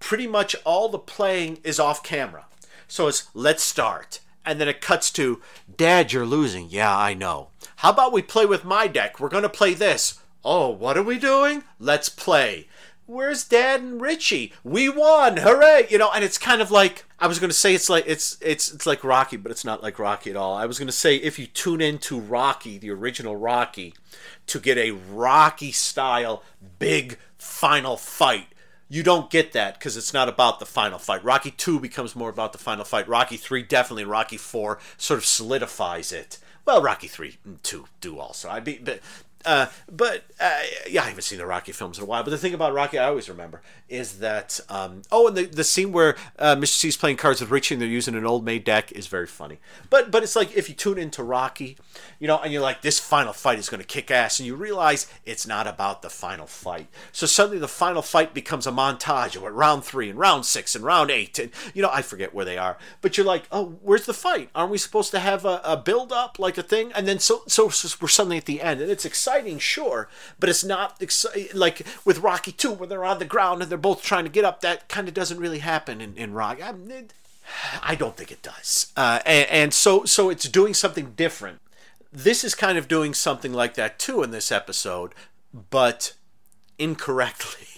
pretty much all the playing is off camera. So it's let's start. And then it cuts to, Dad, you're losing. Yeah, I know. How about we play with my deck? We're going to play this. Oh, what are we doing? Let's play where's dad and richie? We won hooray! You know and it's kind of like i was going to say it's like it's it's it's like rocky but it's not like rocky at all. I was going to say if you tune into rocky the original rocky to get a rocky style big final fight you don't get that because it's not about the final fight. Rocky 2 becomes more about the final fight. Rocky 3 definitely rocky 4 sort of solidifies it. Well, Rocky three and two do also. I be, but uh, but uh, yeah, I haven't seen the Rocky films in a while. But the thing about Rocky, I always remember, is that um, oh, and the, the scene where uh, Mr. C's playing cards with Richie and they're using an old maid deck is very funny. But but it's like if you tune into Rocky, you know, and you're like, this final fight is going to kick ass, and you realize it's not about the final fight. So suddenly the final fight becomes a montage of round three and round six and round eight, and you know, I forget where they are. But you're like, oh, where's the fight? Aren't we supposed to have a, a build up like a thing? And then so so, so we're suddenly at the end, and it's exciting exciting, sure, but it's not exci- like with Rocky 2 where they're on the ground and they're both trying to get up. That kind of doesn't really happen in, in Rocky. I, it, I don't think it does. Uh, and, and so, so it's doing something different. This is kind of doing something like that too in this episode, but incorrectly. [laughs]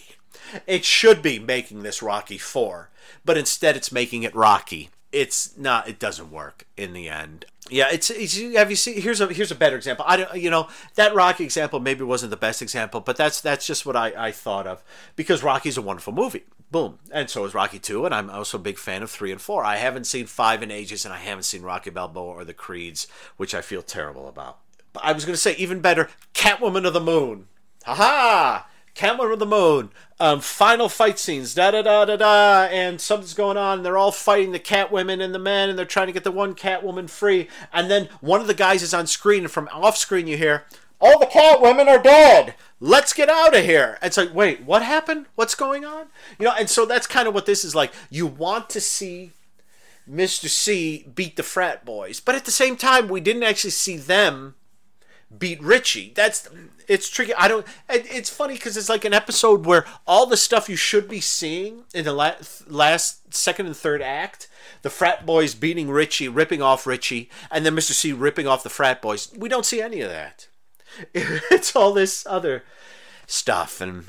It should be making this Rocky 4, but instead it's making it Rocky. It's not it doesn't work in the end. Yeah, it's, it's have you seen here's a here's a better example. I don't you know, that Rocky example maybe wasn't the best example, but that's that's just what I, I thought of because Rocky's a wonderful movie. Boom. And so is Rocky 2, and I'm also a big fan of 3 and 4. I haven't seen 5 in ages, and I haven't seen Rocky Balboa or the Creeds, which I feel terrible about. But I was going to say, even better, Catwoman of the Moon. Ha ha! Cat-Women of the Moon, um, final fight scenes, da da da da da, and something's going on. And they're all fighting the cat women and the men, and they're trying to get the one cat woman free. And then one of the guys is on screen, and from off screen you hear, "All the cat women are dead. Let's get out of here." It's like, wait, what happened? What's going on? You know, and so that's kind of what this is like. You want to see Mr. C beat the frat boys, but at the same time, we didn't actually see them beat Richie. That's it's tricky. I don't. It's funny because it's like an episode where all the stuff you should be seeing in the last, last, second, and third act. The frat boys beating Richie, ripping off Richie, and then Mr. C ripping off the frat boys. We don't see any of that. [laughs] It's all this other stuff, and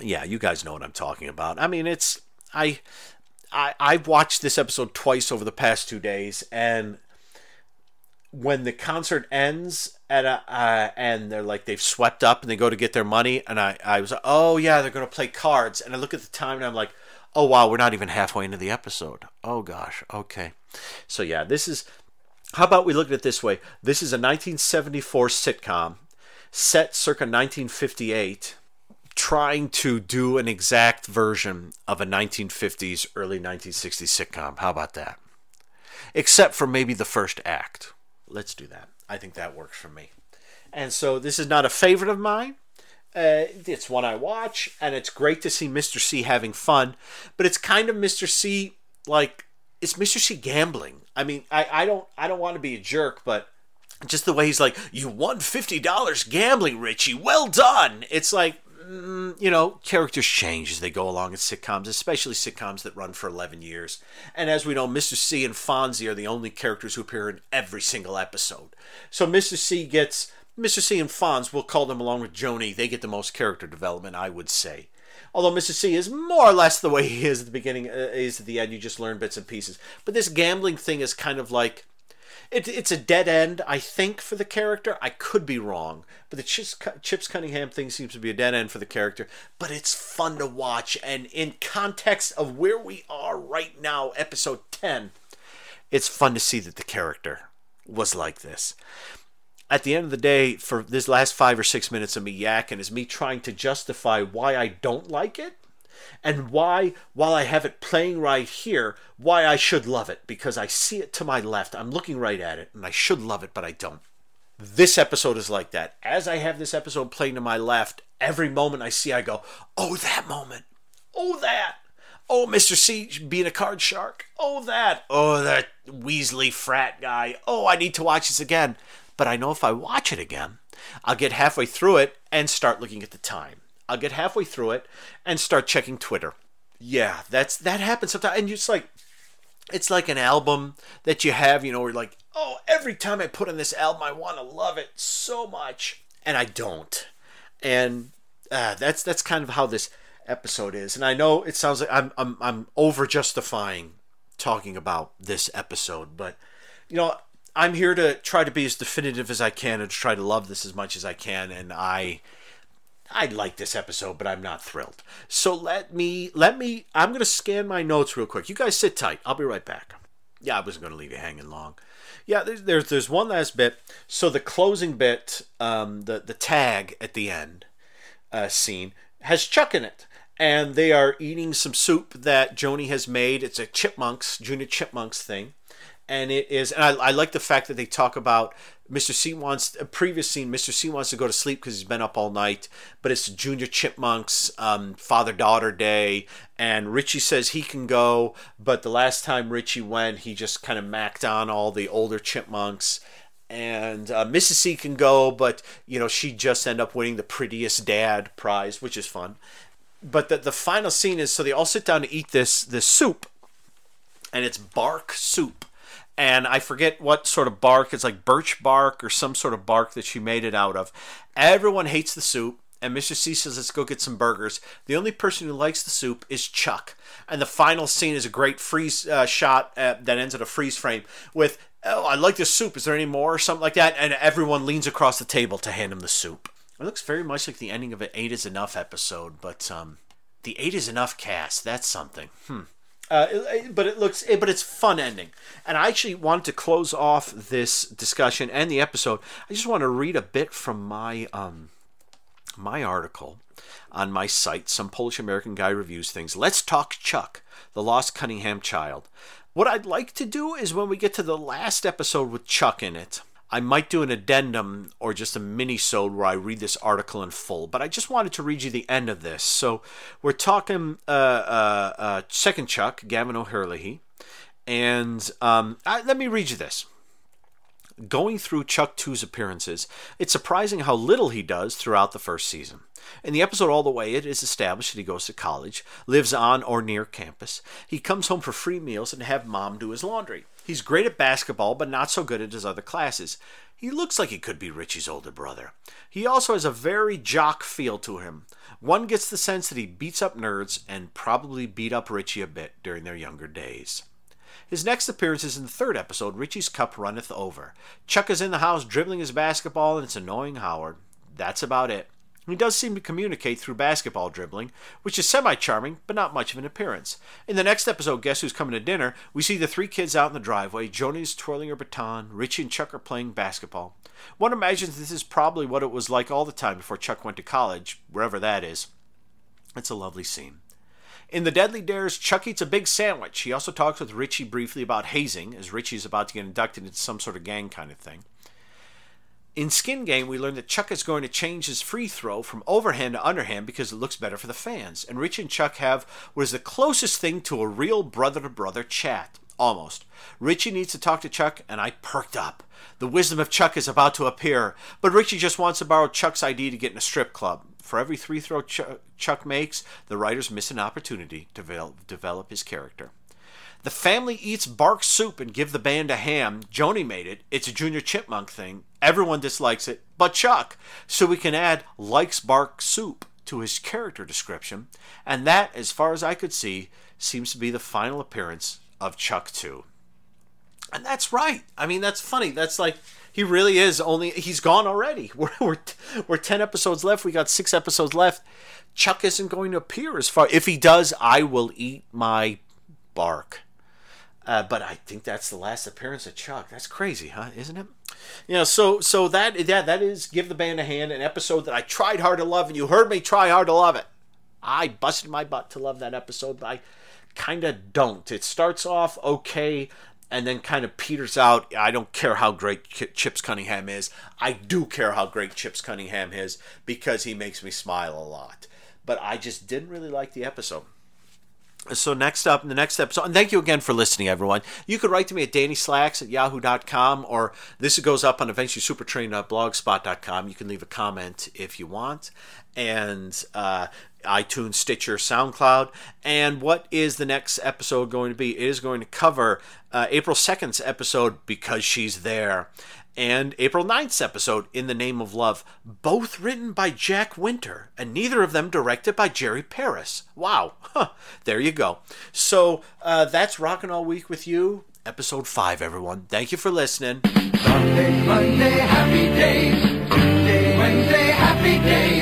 yeah, you guys know what I'm talking about. I mean, it's I, I I've watched this episode twice over the past two days, and when the concert ends at a, uh, and they're like they've swept up and they go to get their money and I, I was like oh yeah they're gonna play cards. And I look at the time and I'm like oh wow we're not even halfway into the episode. Oh gosh okay. So yeah this is how about we look at it this way? This is a 1974 sitcom set circa 1958 trying to do an exact version of a 1950s early 1960s sitcom. How about that? Except for maybe the first act let's do that. I think that works for me. And so this is not a favorite of mine. Uh, it's one I watch, and it's great to see Mr. C having fun. But it's kind of Mr. C like it's Mr. C gambling. I mean, I, I don't I don't want to be a jerk, but just the way he's like, "You won fifty dollars gambling, Richie. Well done." It's like, you know, characters change as they go along in sitcoms, especially sitcoms that run for 11 years. And as we know, Mr. C and Fonzie are the only characters who appear in every single episode. So Mr. C gets. Mr. C and Fonz, we'll call them along with Joni, they get the most character development, I would say. Although Mr. C is more or less the way he is at the beginning, uh, is at the end, you just learn bits and pieces. But this gambling thing is kind of like it, it's a dead end, I think, for the character. I could be wrong, but the Chips, Chips Cunningham thing seems to be a dead end for the character. But it's fun to watch, and in context of where we are right now, episode 10, it's fun to see that the character was like this. At the end of the day, for this last five or six minutes of me yakking, is me trying to justify why I don't like it and why, while I have it playing right here, why I should love it because I see it to my left. I'm looking right at it and I should love it, but I don't. This episode is like that. As I have this episode playing to my left, every moment I see, I go, oh, that moment. Oh, that. Oh, Mr. C being a card shark. Oh, that. Oh, that Weasley frat guy. Oh, I need to watch this again. But I know if I watch it again, I'll get halfway through it and start looking at the time. I'll get halfway through it and start checking Twitter. Yeah, that's that happens sometimes, and it's like it's like an album that you have, you know, where like, oh, every time I put on this album, I want to love it so much, and I don't, and uh, that's that's kind of how this episode is. And I know it sounds like I'm I'm I'm over justifying talking about this episode, but you know, I'm here to try to be as definitive as I can and to try to love this as much as I can, and I I like this episode, but I'm not thrilled. So let me let me I'm gonna scan my notes real quick. You guys sit tight. I'll be right back. Yeah, I wasn't gonna leave you hanging long. Yeah, there's there's, there's one last bit. So the closing bit, um, the the tag at the end uh, scene has Chuck in it, and they are eating some soup that Joni has made. It's a Chipmunks Junior Chipmunks thing, and it is. And I, I like the fact that they talk about Mr. C wants a previous scene. Mr. C wants to go to sleep because he's been up all night, but it's Junior Chipmunks um, father daughter day, and Richie says he can go, but the last time Richie went, he just kind of macked on all the older chipmunks, and uh, Mrs. C can go, but you know she just end up winning the prettiest dad prize, which is fun. But the the final scene is so they all sit down to eat this this soup, and it's bark soup. And I forget what sort of bark. It's like birch bark or some sort of bark that she made it out of. Everyone hates the soup and Mr. C says, let's go get some burgers. The only person who likes the soup is Chuck. And the final scene is a great freeze uh, shot uh, that ends at a freeze frame with, oh, I like this soup. Is there any more? Or something like that. And everyone leans across the table to hand him the soup. It looks very much like the ending of an Eight is Enough episode, but um, the Eight is Enough cast, that's something. Hmm. Uh, but it looks, but it's fun ending. And I actually wanted to close off this discussion and the episode. I just want to read a bit from my um, my article on my site, Some Polish American Guy Reviews Things. Let's talk Chuck, the Lost Cunningham Child. What I'd like to do is when we get to the last episode with Chuck in it, I might do an addendum or just a mini-sode where I read this article in full, but I just wanted to read you the end of this. So we're talking uh, uh, uh, second Chuck, Gavin O'Herlihy, and um, I, let me read you this. Going through Chuck 2's appearances, it's surprising how little he does throughout the first season. In the episode All the Way, it is established that he goes to college, lives on or near campus. He comes home for free meals and have mom do his laundry. He's great at basketball, but not so good at his other classes. He looks like he could be Richie's older brother. He also has a very jock feel to him. One gets the sense that he beats up nerds and probably beat up Richie a bit during their younger days. His next appearance is in the third episode, Richie's Cup Runneth Over. Chuck is in the house dribbling his basketball, and it's annoying Howard. That's about it. He does seem to communicate through basketball dribbling, which is semi charming, but not much of an appearance. In the next episode, Guess Who's Coming to Dinner, we see the three kids out in the driveway. Joni's twirling her baton, Richie and Chuck are playing basketball. One imagines this is probably what it was like all the time before Chuck went to college, wherever that is. It's a lovely scene. In The Deadly Dares, Chuck eats a big sandwich. He also talks with Richie briefly about hazing, as Richie is about to get inducted into some sort of gang kind of thing. In Skin Game, we learn that Chuck is going to change his free throw from overhand to underhand because it looks better for the fans. And Richie and Chuck have what is the closest thing to a real brother to brother chat. Almost. Richie needs to talk to Chuck, and I perked up. The wisdom of Chuck is about to appear, but Richie just wants to borrow Chuck's ID to get in a strip club. For every free throw Ch- Chuck makes, the writers miss an opportunity to develop his character. The family eats bark soup and give the band a ham. Joni made it. It's a Junior Chipmunk thing. Everyone dislikes it, but Chuck. So we can add likes bark soup to his character description. And that, as far as I could see, seems to be the final appearance of Chuck 2. And that's right. I mean, that's funny. That's like he really is only he's gone already. [laughs] We're we're, we're 10 episodes left. We got 6 episodes left. Chuck isn't going to appear as far if he does, I will eat my bark. Uh, but I think that's the last appearance of Chuck. That's crazy, huh? Isn't it? Yeah. so so that yeah, that is give the band a hand, an episode that I tried hard to love, and you heard me try hard to love it. I busted my butt to love that episode, but I kind of don't. It starts off okay and then kind of peters out. I don't care how great Chips Cunningham is. I do care how great Chips Cunningham is because he makes me smile a lot. But I just didn't really like the episode. So next up in the next episode, and thank you again for listening, everyone. You could write to me at dannyslacks at yahoo.com or this goes up on eventuallysupertrain.blogspot.com. You can leave a comment if you want. And uh, iTunes, Stitcher, SoundCloud. And what is the next episode going to be? It is going to cover uh, April 2nd's episode, Because She's There, and April 9th's episode, In the Name of Love, both written by Jack Winter, and neither of them directed by Jerry Paris. Wow. Huh. There you go. So uh, that's Rockin' All Week with you. Episode 5, everyone. Thank you for listening. Sunday, Monday, happy days. Wednesday, happy days.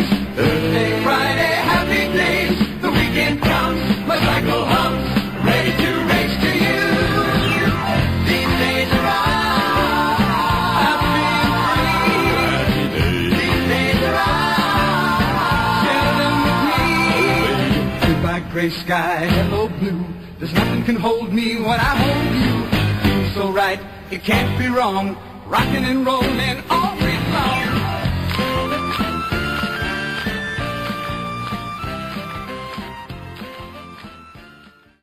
Gray sky, hello blue. There's nothing can hold me when I hold you. Feels so right, it can't be wrong. Rocking and rolling all week long.